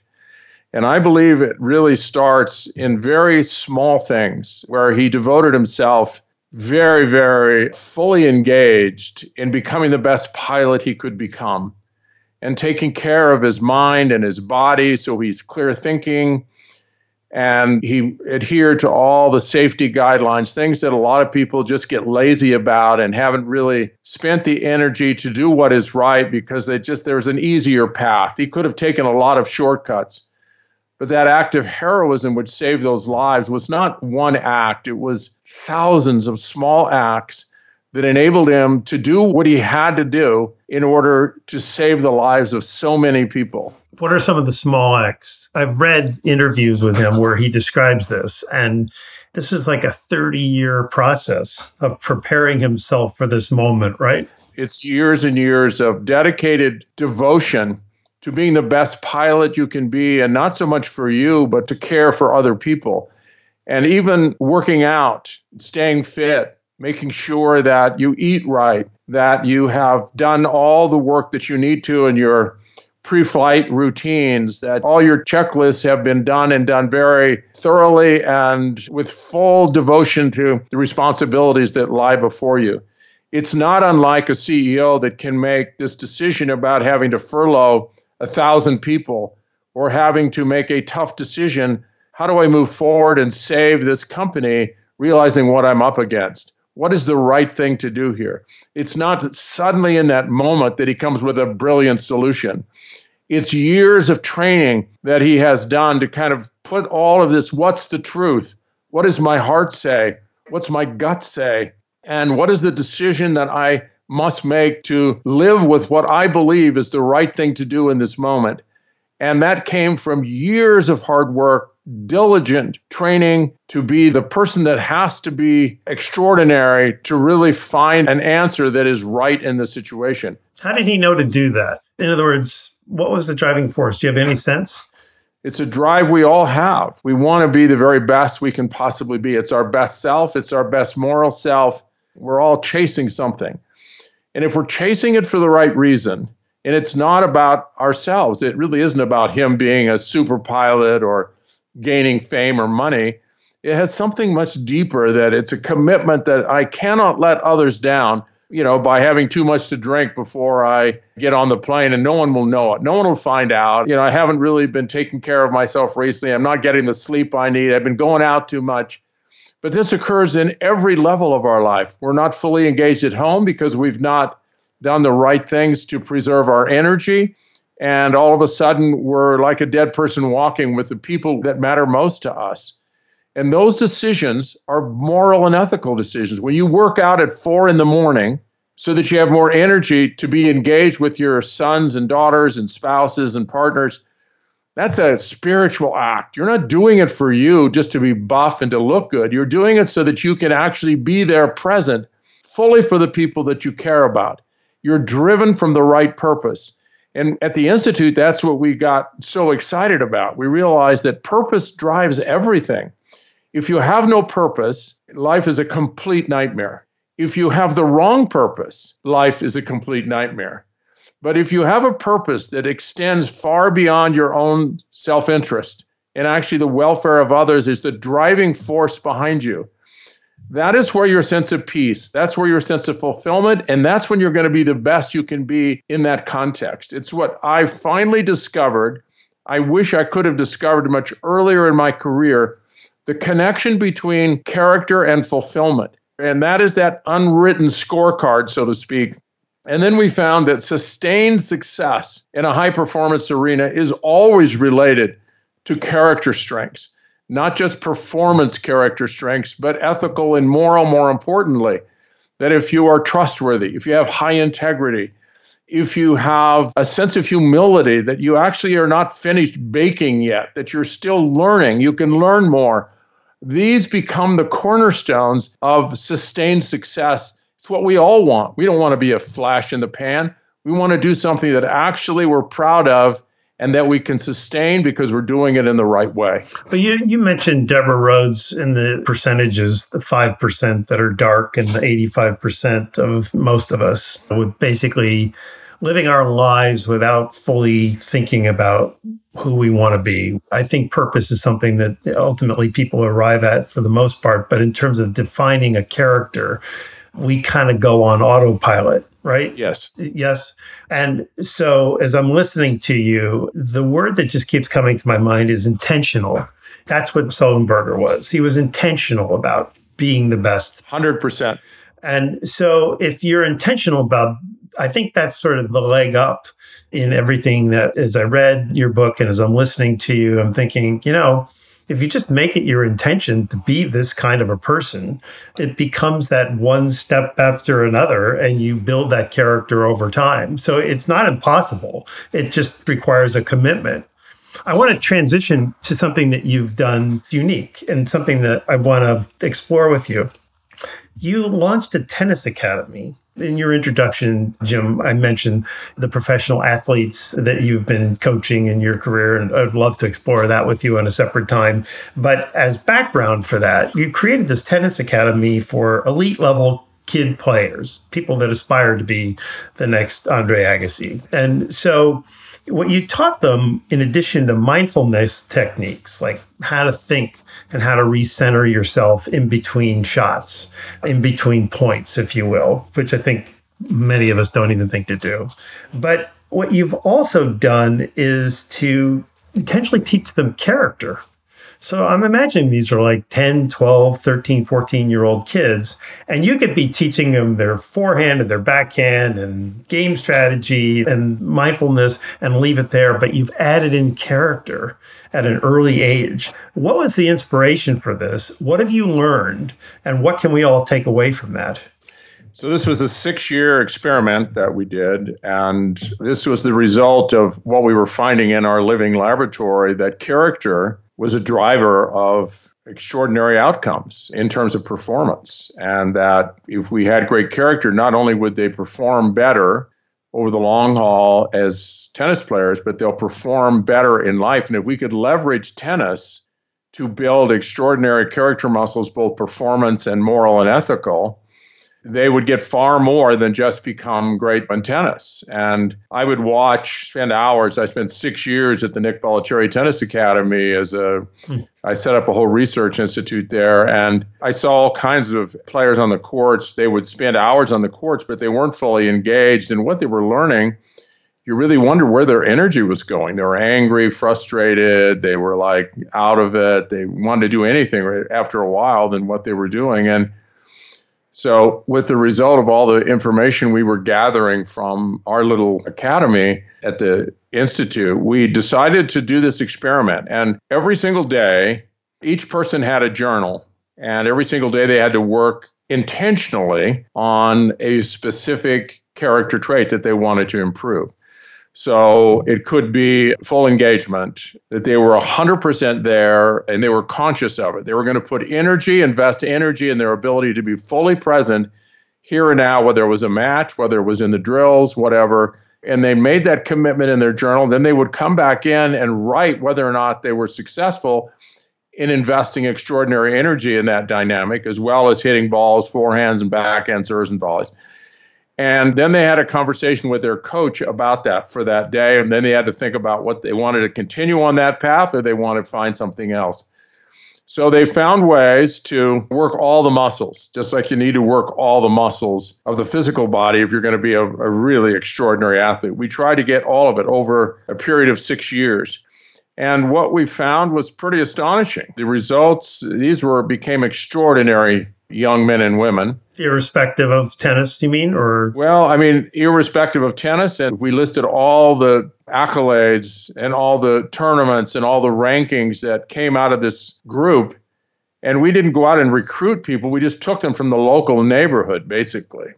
And I believe it really starts in very small things where he devoted himself very, very fully engaged in becoming the best pilot he could become and taking care of his mind and his body so he's clear thinking and he adhered to all the safety guidelines, things that a lot of people just get lazy about and haven't really spent the energy to do what is right because they just there's an easier path. He could have taken a lot of shortcuts. But that act of heroism which saved those lives was not one act, it was thousands of small acts that enabled him to do what he had to do in order to save the lives of so many people. What are some of the small acts? I've read interviews with him where he describes this, and this is like a 30 year process of preparing himself for this moment, right? It's years and years of dedicated devotion to being the best pilot you can be, and not so much for you, but to care for other people. And even working out, staying fit, making sure that you eat right, that you have done all the work that you need to in your pre flight routines, that all your checklists have been done and done very thoroughly and with full devotion to the responsibilities that lie before you. It's not unlike a CEO that can make this decision about having to furlough a thousand people or having to make a tough decision. How do I move forward and save this company, realizing what I'm up against? What is the right thing to do here? It's not suddenly in that moment that he comes with a brilliant solution. It's years of training that he has done to kind of put all of this what's the truth? What does my heart say? What's my gut say? And what is the decision that I must make to live with what I believe is the right thing to do in this moment? And that came from years of hard work, diligent training to be the person that has to be extraordinary to really find an answer that is right in the situation. How did he know to do that? In other words, what was the driving force? Do you have any sense? It's a drive we all have. We want to be the very best we can possibly be. It's our best self, it's our best moral self. We're all chasing something. And if we're chasing it for the right reason, and it's not about ourselves, it really isn't about him being a super pilot or gaining fame or money. It has something much deeper that it's a commitment that I cannot let others down, you know, by having too much to drink before I get on the plane and no one will know it. No one will find out. You know, I haven't really been taking care of myself recently. I'm not getting the sleep I need. I've been going out too much. But this occurs in every level of our life. We're not fully engaged at home because we've not done the right things to preserve our energy and all of a sudden we're like a dead person walking with the people that matter most to us. And those decisions are moral and ethical decisions. When you work out at four in the morning so that you have more energy to be engaged with your sons and daughters and spouses and partners, that's a spiritual act. You're not doing it for you just to be buff and to look good. You're doing it so that you can actually be there present fully for the people that you care about. You're driven from the right purpose. And at the Institute, that's what we got so excited about. We realized that purpose drives everything. If you have no purpose, life is a complete nightmare. If you have the wrong purpose, life is a complete nightmare. But if you have a purpose that extends far beyond your own self interest, and actually the welfare of others is the driving force behind you, that is where your sense of peace, that's where your sense of fulfillment, and that's when you're going to be the best you can be in that context. It's what I finally discovered. I wish I could have discovered much earlier in my career the connection between character and fulfillment. And that is that unwritten scorecard, so to speak. And then we found that sustained success in a high performance arena is always related to character strengths not just performance character strengths, but ethical and moral, more importantly. That if you are trustworthy, if you have high integrity, if you have a sense of humility, that you actually are not finished baking yet, that you're still learning, you can learn more. These become the cornerstones of sustained success. It's what we all want. We don't want to be a flash in the pan. We want to do something that actually we're proud of and that we can sustain because we're doing it in the right way. But you, you mentioned Deborah Rhodes and the percentages, the 5% that are dark and the 85% of most of us with basically living our lives without fully thinking about who we want to be. I think purpose is something that ultimately people arrive at for the most part. But in terms of defining a character, we kind of go on autopilot, right? Yes. Yes. And so as I'm listening to you, the word that just keeps coming to my mind is intentional. That's what Sullenberger was. He was intentional about being the best. 100%. And so if you're intentional about I think that's sort of the leg up in everything that as I read your book and as I'm listening to you, I'm thinking, you know, if you just make it your intention to be this kind of a person, it becomes that one step after another and you build that character over time. So it's not impossible. It just requires a commitment. I want to transition to something that you've done unique and something that I want to explore with you. You launched a tennis academy in your introduction, Jim, I mentioned the professional athletes that you've been coaching in your career, and I'd love to explore that with you on a separate time. But as background for that, you created this tennis academy for elite level kid players, people that aspire to be the next Andre Agassi. And so what you taught them, in addition to mindfulness techniques like how to think and how to recenter yourself in between shots, in between points, if you will, which I think many of us don't even think to do. But what you've also done is to intentionally teach them character so I'm imagining these are like 10, 12, 13, 14 year old kids, and you could be teaching them their forehand and their backhand and game strategy and mindfulness and leave it there, but you've added in character at an early age. What was the inspiration for this? What have you learned? And what can we all take away from that? So, this was a six year experiment that we did. And this was the result of what we were finding in our living laboratory that character was a driver of extraordinary outcomes in terms of performance. And that if we had great character, not only would they perform better over the long haul as tennis players, but they'll perform better in life. And if we could leverage tennis to build extraordinary character muscles, both performance and moral and ethical, they would get far more than just become great tennis. And I would watch, spend hours. I spent six years at the Nick Bollettieri Tennis Academy as a. Hmm. I set up a whole research institute there, and I saw all kinds of players on the courts. They would spend hours on the courts, but they weren't fully engaged in what they were learning. You really wonder where their energy was going. They were angry, frustrated. They were like out of it. They wanted to do anything after a while than what they were doing, and so, with the result of all the information we were gathering from our little academy at the Institute, we decided to do this experiment. And every single day, each person had a journal, and every single day they had to work intentionally on a specific character trait that they wanted to improve. So it could be full engagement, that they were 100% there and they were conscious of it. They were going to put energy, invest energy in their ability to be fully present here and now, whether it was a match, whether it was in the drills, whatever. And they made that commitment in their journal. Then they would come back in and write whether or not they were successful in investing extraordinary energy in that dynamic, as well as hitting balls, forehands, and backhands, serves, and volleys. And then they had a conversation with their coach about that for that day. And then they had to think about what they wanted to continue on that path or they wanted to find something else. So they found ways to work all the muscles, just like you need to work all the muscles of the physical body if you're going to be a, a really extraordinary athlete. We tried to get all of it over a period of six years. And what we found was pretty astonishing. The results, these were became extraordinary young men and women. Irrespective of tennis, you mean? Or well, I mean, irrespective of tennis, and we listed all the accolades and all the tournaments and all the rankings that came out of this group. And we didn't go out and recruit people. We just took them from the local neighborhood, basically.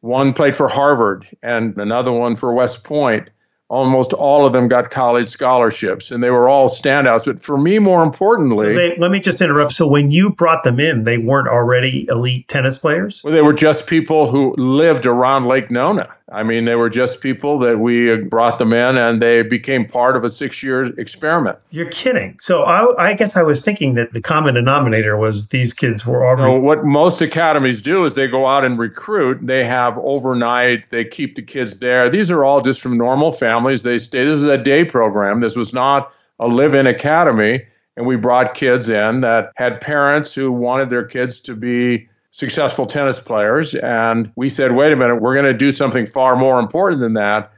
One played for Harvard and another one for West Point almost all of them got college scholarships and they were all standouts. But for me more importantly so they, let me just interrupt. So when you brought them in they weren't already elite tennis players? Well they were just people who lived around lake nona I mean, they were just people that we brought them in and they became part of a six year experiment. You're kidding. So I, I, guess I was thinking that the common denominator was these kids were already. No, what most academies do is they go out and recruit. They have overnight, they keep the kids there. These are all just from normal families. They stay. This is a day program. This was not a live in academy. And we brought kids in that had parents who wanted their kids to be successful tennis players. And we said, wait a minute, we're going to do something far more important than that.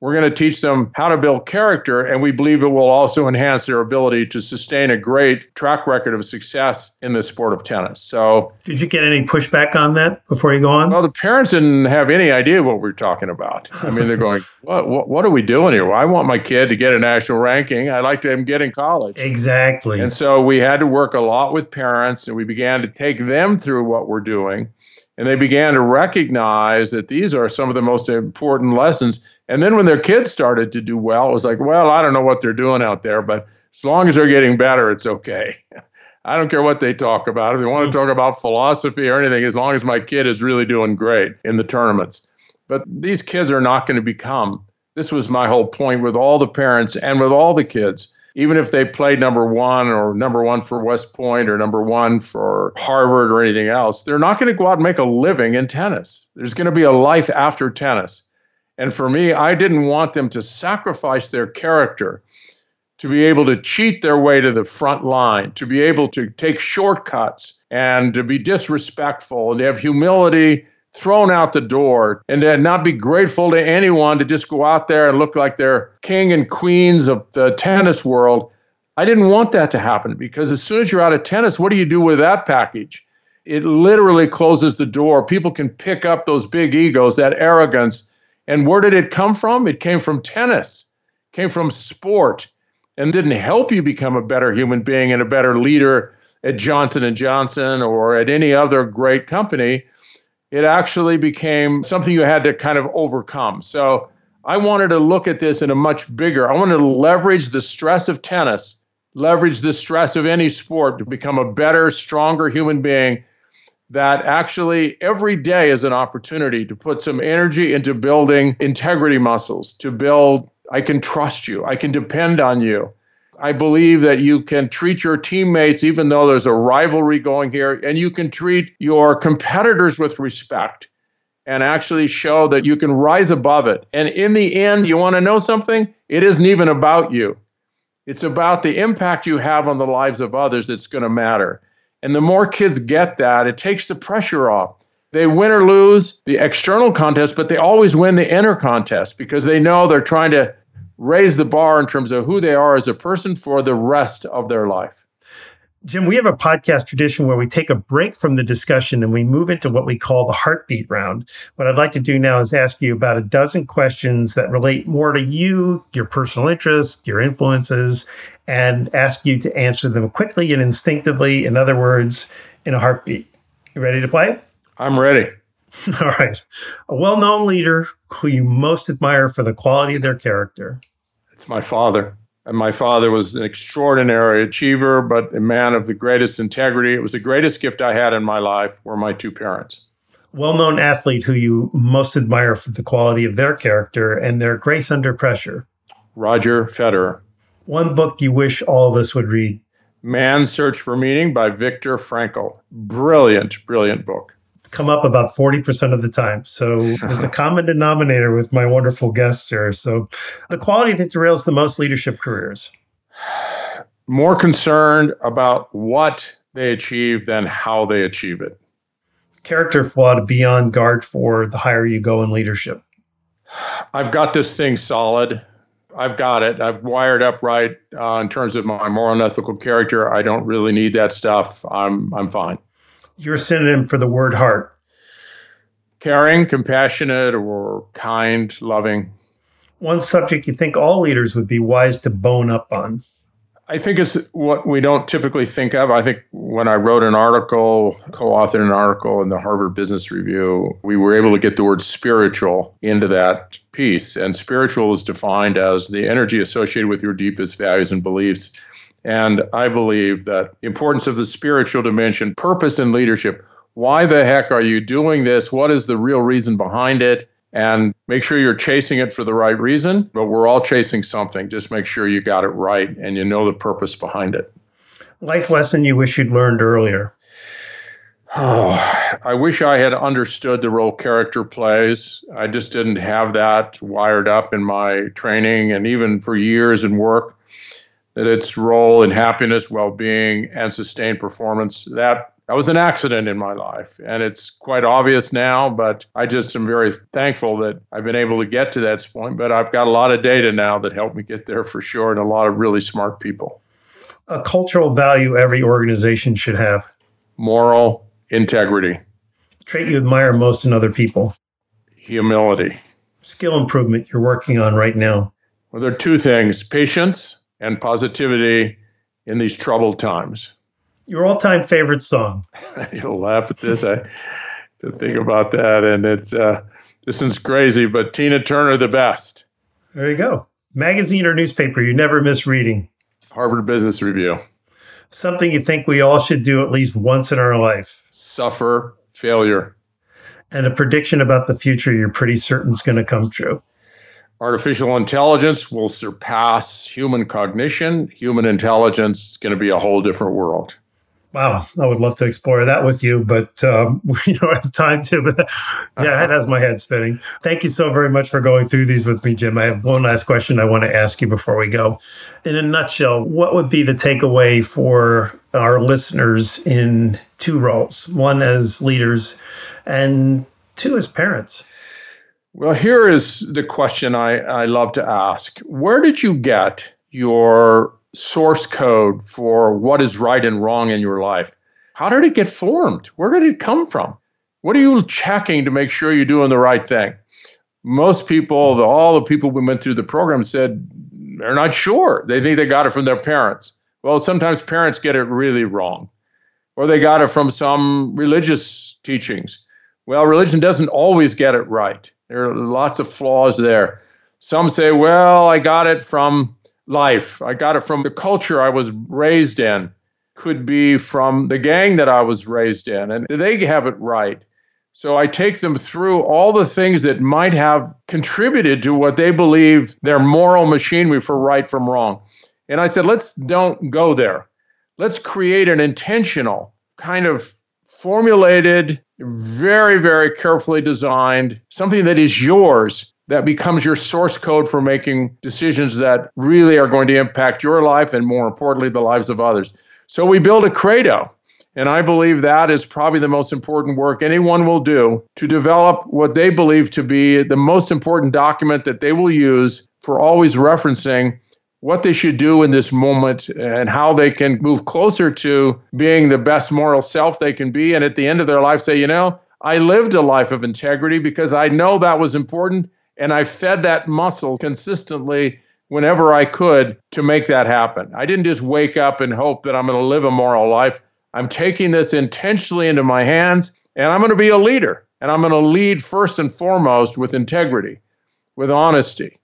We're going to teach them how to build character, and we believe it will also enhance their ability to sustain a great track record of success in the sport of tennis. So, did you get any pushback on that before you go on? Well, the parents didn't have any idea what we are talking about. I mean, they're going, <laughs> what, what, what, are we doing here? Well, I want my kid to get a national ranking. I'd like to him get in college. Exactly. And so we had to work a lot with parents, and we began to take them through what we're doing. And they began to recognize that these are some of the most important lessons and then when their kids started to do well, it was like, well, I don't know what they're doing out there, but as long as they're getting better, it's okay. <laughs> I don't care what they talk about. If they want to talk about philosophy or anything, as long as my kid is really doing great in the tournaments. But these kids are not going to become. This was my whole point with all the parents and with all the kids. Even if they played number one or number one for West Point or number one for Harvard or anything else, they're not going to go out and make a living in tennis. There's going to be a life after tennis. And for me, I didn't want them to sacrifice their character to be able to cheat their way to the front line, to be able to take shortcuts and to be disrespectful and to have humility thrown out the door and to not be grateful to anyone to just go out there and look like they're king and queens of the tennis world. I didn't want that to happen because as soon as you're out of tennis, what do you do with that package? It literally closes the door. People can pick up those big egos, that arrogance, and where did it come from? It came from tennis, came from sport, and didn't help you become a better human being and a better leader at Johnson and Johnson or at any other great company. It actually became something you had to kind of overcome. So I wanted to look at this in a much bigger. I wanted to leverage the stress of tennis, leverage the stress of any sport to become a better, stronger human being that actually every day is an opportunity to put some energy into building integrity muscles, to build, I can trust you, I can depend on you. I believe that you can treat your teammates, even though there's a rivalry going here, and you can treat your competitors with respect and actually show that you can rise above it. And in the end, you want to know something? It isn't even about you. It's about the impact you have on the lives of others that's going to matter. And the more kids get that, it takes the pressure off. They win or lose the external contest, but they always win the inner contest because they know they're trying to raise the bar in terms of who they are as a person for the rest of their life. Jim, we have a podcast tradition where we take a break from the discussion and we move into what we call the heartbeat round. What I'd like to do now is ask you about a dozen questions that relate more to you, your personal interests, your influences, and ask you to answer them quickly and instinctively. In other words, in a heartbeat. You ready to play? I'm ready. <laughs> All right. A well known leader who you most admire for the quality of their character. It's my father. And my father was an extraordinary achiever, but a man of the greatest integrity. It was the greatest gift I had in my life were my two parents. Well known athlete who you most admire for the quality of their character and their grace under pressure. Roger Federer. One book you wish all of us would read. Man's Search for Meaning by Viktor Frankl. Brilliant, brilliant book. come up about 40% of the time. So <laughs> there's a common denominator with my wonderful guests here. So the quality that derails the most leadership careers. More concerned about what they achieve than how they achieve it. Character flaw to be on guard for the higher you go in leadership. I've got this thing solid. I've got it. I've wired up right uh, in terms of my moral and ethical character. I don't really need that stuff. I'm I'm fine. You're synonym for the word heart. Caring, compassionate, or kind, loving. One subject you think all leaders would be wise to bone up on. I think it's what we don't typically think of. I think when I wrote an article, co authored an article in the Harvard Business Review, we were able to get the word spiritual into that piece. And spiritual is defined as the energy associated with your deepest values and beliefs. And I believe that the importance of the spiritual dimension, purpose in leadership. Why the heck are you doing this? What is the real reason behind it? And make sure you're chasing it for the right reason. But we're all chasing something. Just make sure you got it right and you know the purpose behind it. Life lesson you wish you'd learned earlier. Oh, I wish I had understood the role character plays. I just didn't have that wired up in my training and even for years in work. That its role in happiness, well being, and sustained performance, that that was an accident in my life. And it's quite obvious now, but I just am very thankful that I've been able to get to that point. But I've got a lot of data now that helped me get there for sure, and a lot of really smart people. A cultural value every organization should have moral integrity. Trait you admire most in other people. Humility. Skill improvement you're working on right now. Well, there are two things patience and positivity in these troubled times. Your all-time favorite song? <laughs> You'll laugh at this. I to think about that, and it's uh, this is crazy, but Tina Turner, the best. There you go. Magazine or newspaper you never miss reading. Harvard Business Review. Something you think we all should do at least once in our life. Suffer failure. And a prediction about the future you're pretty certain is going to come true. Artificial intelligence will surpass human cognition. Human intelligence is going to be a whole different world. Wow, I would love to explore that with you, but um, <laughs> we don't have time to. But <laughs> yeah, that has my head spinning. Thank you so very much for going through these with me, Jim. I have one last question I want to ask you before we go. In a nutshell, what would be the takeaway for our listeners in two roles? One as leaders, and two as parents. Well, here is the question I, I love to ask Where did you get your source code for what is right and wrong in your life. How did it get formed? Where did it come from? What are you checking to make sure you're doing the right thing? Most people, the, all the people we went through the program said they're not sure. They think they got it from their parents. Well, sometimes parents get it really wrong, or they got it from some religious teachings. Well, religion doesn't always get it right. There are lots of flaws there. Some say, well, I got it from life. I got it from the culture I was raised in, could be from the gang that I was raised in, and they have it right. So I take them through all the things that might have contributed to what they believe their moral machinery for right from wrong. And I said, let's don't go there. Let's create an intentional kind of formulated, very, very carefully designed, something that is yours that becomes your source code for making decisions that really are going to impact your life and more importantly the lives of others. So we build a credo and i believe that is probably the most important work anyone will do to develop what they believe to be the most important document that they will use for always referencing what they should do in this moment and how they can move closer to being the best moral self they can be and at the end of their life say you know I lived a life of integrity because I know that was important and I fed that muscle consistently whenever I could to make that happen. I didn't just wake up and hope that I'm going to live a moral life. I'm taking this intentionally into my hands and I'm going to be a leader. And I'm going to lead first and foremost with integrity, with honesty,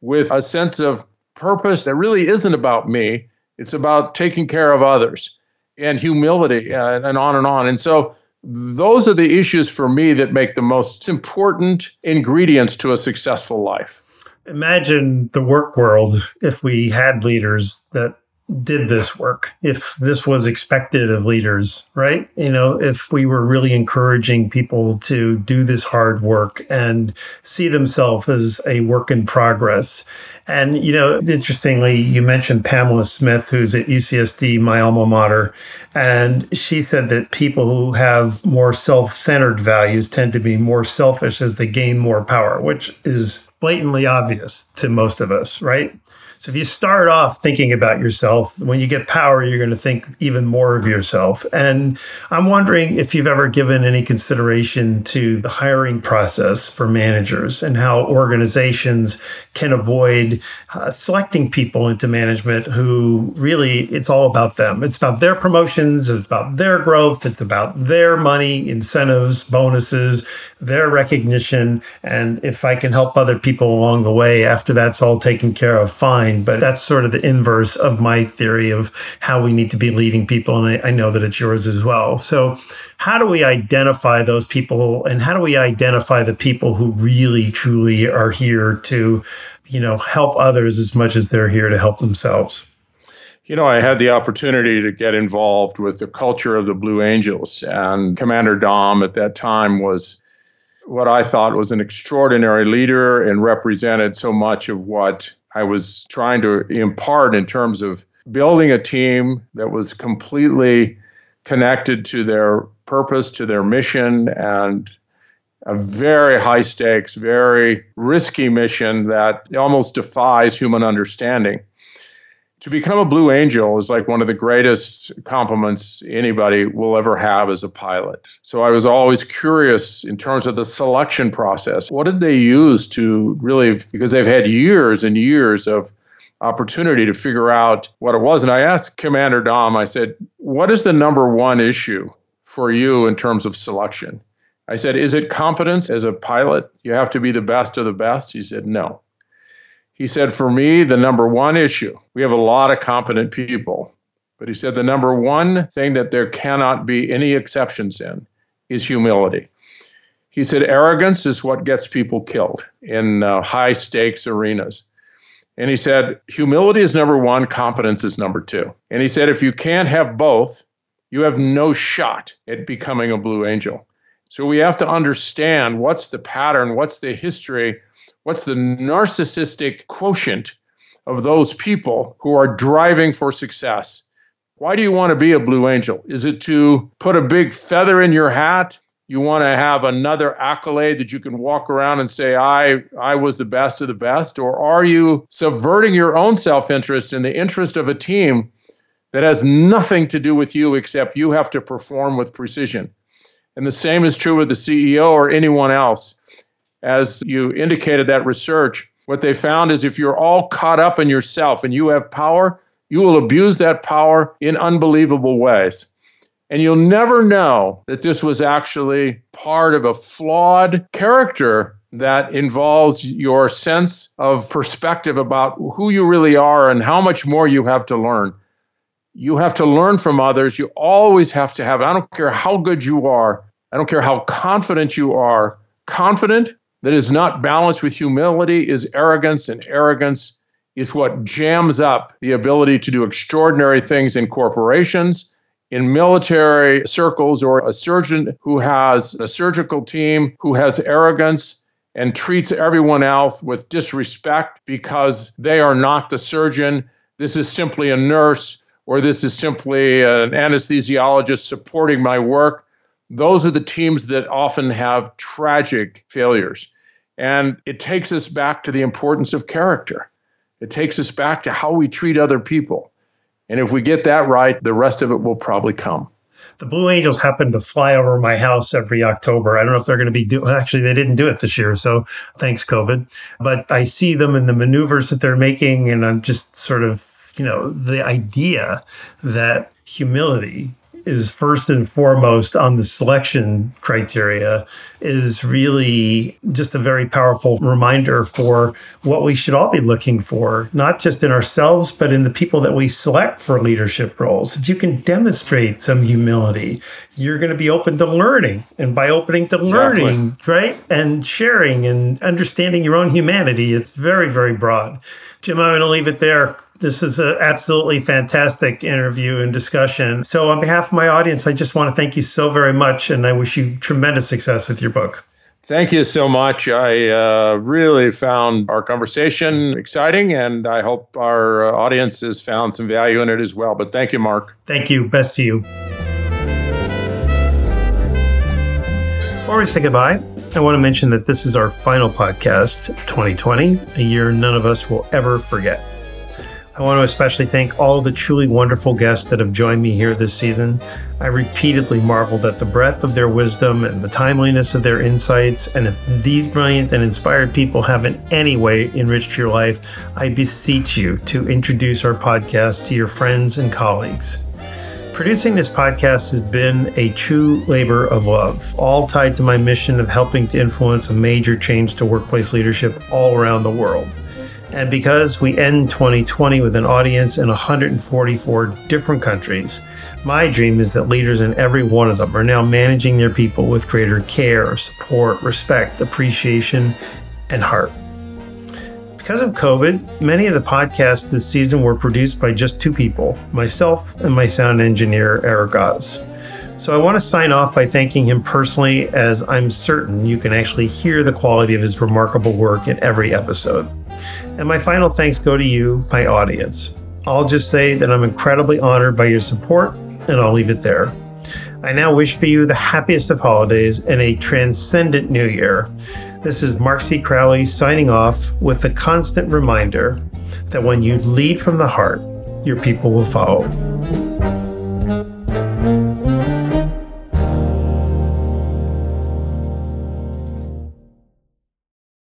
with a sense of purpose that really isn't about me. It's about taking care of others and humility and, and on and on. And so those are the issues for me that make the most important ingredients to a successful life. Imagine the work world if we had leaders that did this work, if this was expected of leaders, right? You know, if we were really encouraging people to do this hard work and see themselves as a work in progress and, you know, interestingly, you mentioned Pamela Smith, who's at UCSD, my alma mater. And she said that people who have more self centered values tend to be more selfish as they gain more power, which is blatantly obvious to most of us, right? So if you start off thinking about yourself, when you get power, you're going to think even more of yourself. And I'm wondering if you've ever given any consideration to the hiring process for managers and how organizations can avoid uh, selecting people into management who really it's all about them. It's about their promotions, it's about their growth, it's about their money, incentives, bonuses, their recognition. And if I can help other people people along the way. After that's all taken care of, fine. But that's sort of the inverse of my theory of how we need to be leading people. And I, I know that it's yours as well. So, how do we identify those people and how do we identify the people who really, truly are here to, you know, help others as much as they're here to help themselves? You know, I had the opportunity to get involved with the culture of the Blue Angels, and Commander Dom at that time was what I thought was an extraordinary leader and represented so much of what I was trying to impart in terms of building a team that was completely connected to their purpose, to their mission, and a very high stakes, very risky mission that almost defies human understanding to become a Blue Angel is like one of the greatest compliments anybody will ever have as a pilot. So I was always curious in terms of the selection process. What did they use to really, because they've had years and years of opportunity to figure out what it was. And I asked Commander Dom, I said, what is the number one issue for you in terms of selection? I said, is it competence as a pilot? You have to be the best of the best? He said, no. He said, For me, the number one issue, we have a lot of competent people, but he said the number one thing that there cannot be any exceptions in is humility. He said, Arrogance is what gets people killed in uh, high stakes arenas. And he said, Humility is number one, competence is number two. And he said, If you can't have both, you have no shot at becoming a Blue Angel. So we have to understand what's the pattern, what's the history what's the narcissistic quotient of those people who are driving for success? Why do you want to be a Blue Angel? Is it to put a big feather in your hat? You want to have another accolade that you can walk around and say, I, I was the best of the best? Or are you subverting your own self interest in the interest of a team that has nothing to do with you except you have to perform with precision? And the same is true with the CEO or anyone else as you indicated that research, what they found is if you're all caught up in yourself and you have power, you will abuse that power in unbelievable ways. And you'll never know that this was actually part of a flawed character that involves your sense of perspective about who you really are and how much more you have to learn. You have to learn from others. You always have to have, I don't care how good you are, I don't care how confident you are, confident that is not balanced with humility is arrogance, and arrogance is what jams up the ability to do extraordinary things in corporations, in military circles, or a surgeon who has a surgical team who has arrogance and treats everyone else with disrespect because they are not the surgeon. This is simply a nurse, or this is simply an anesthesiologist supporting my work those are the teams that often have tragic failures. And it takes us back to the importance of character. It takes us back to how we treat other people. And if we get that right, the rest of it will probably come. The Blue Angels happen to fly over my house every October. I don't know if they're going to be doing. Actually, they didn't do it this year, so thanks COVID. But I see them in the maneuvers that they're making, and I'm just sort of, you know, the idea that humility is first and foremost on the selection criteria is really just a very powerful reminder for what we should all be looking for, not just in ourselves, but in the people that we select for leadership roles. If you can demonstrate some humility, you're going to be open to learning. And by opening to learning, exactly. right, and sharing and understanding your own humanity, it's very, very broad. Jim, I'm going to leave it there. This is an absolutely fantastic interview and discussion. So, on behalf of my audience, I just want to thank you so very much, and I wish you tremendous success with your book. Thank you so much. I uh, really found our conversation exciting, and I hope our uh, audience has found some value in it as well. But thank you, Mark. Thank you. Best to you. Before we say goodbye, I want to mention that this is our final podcast, 2020, a year none of us will ever forget. I want to especially thank all the truly wonderful guests that have joined me here this season. I repeatedly marveled at the breadth of their wisdom and the timeliness of their insights. And if these brilliant and inspired people have in any way enriched your life, I beseech you to introduce our podcast to your friends and colleagues. Producing this podcast has been a true labor of love, all tied to my mission of helping to influence a major change to workplace leadership all around the world. And because we end 2020 with an audience in 144 different countries, my dream is that leaders in every one of them are now managing their people with greater care, support, respect, appreciation, and heart. Because of COVID, many of the podcasts this season were produced by just two people myself and my sound engineer, Eric Oz. So I want to sign off by thanking him personally, as I'm certain you can actually hear the quality of his remarkable work in every episode. And my final thanks go to you, my audience. I'll just say that I'm incredibly honored by your support and I'll leave it there. I now wish for you the happiest of holidays and a transcendent new year. This is Mark C. Crowley signing off with the constant reminder that when you lead from the heart, your people will follow.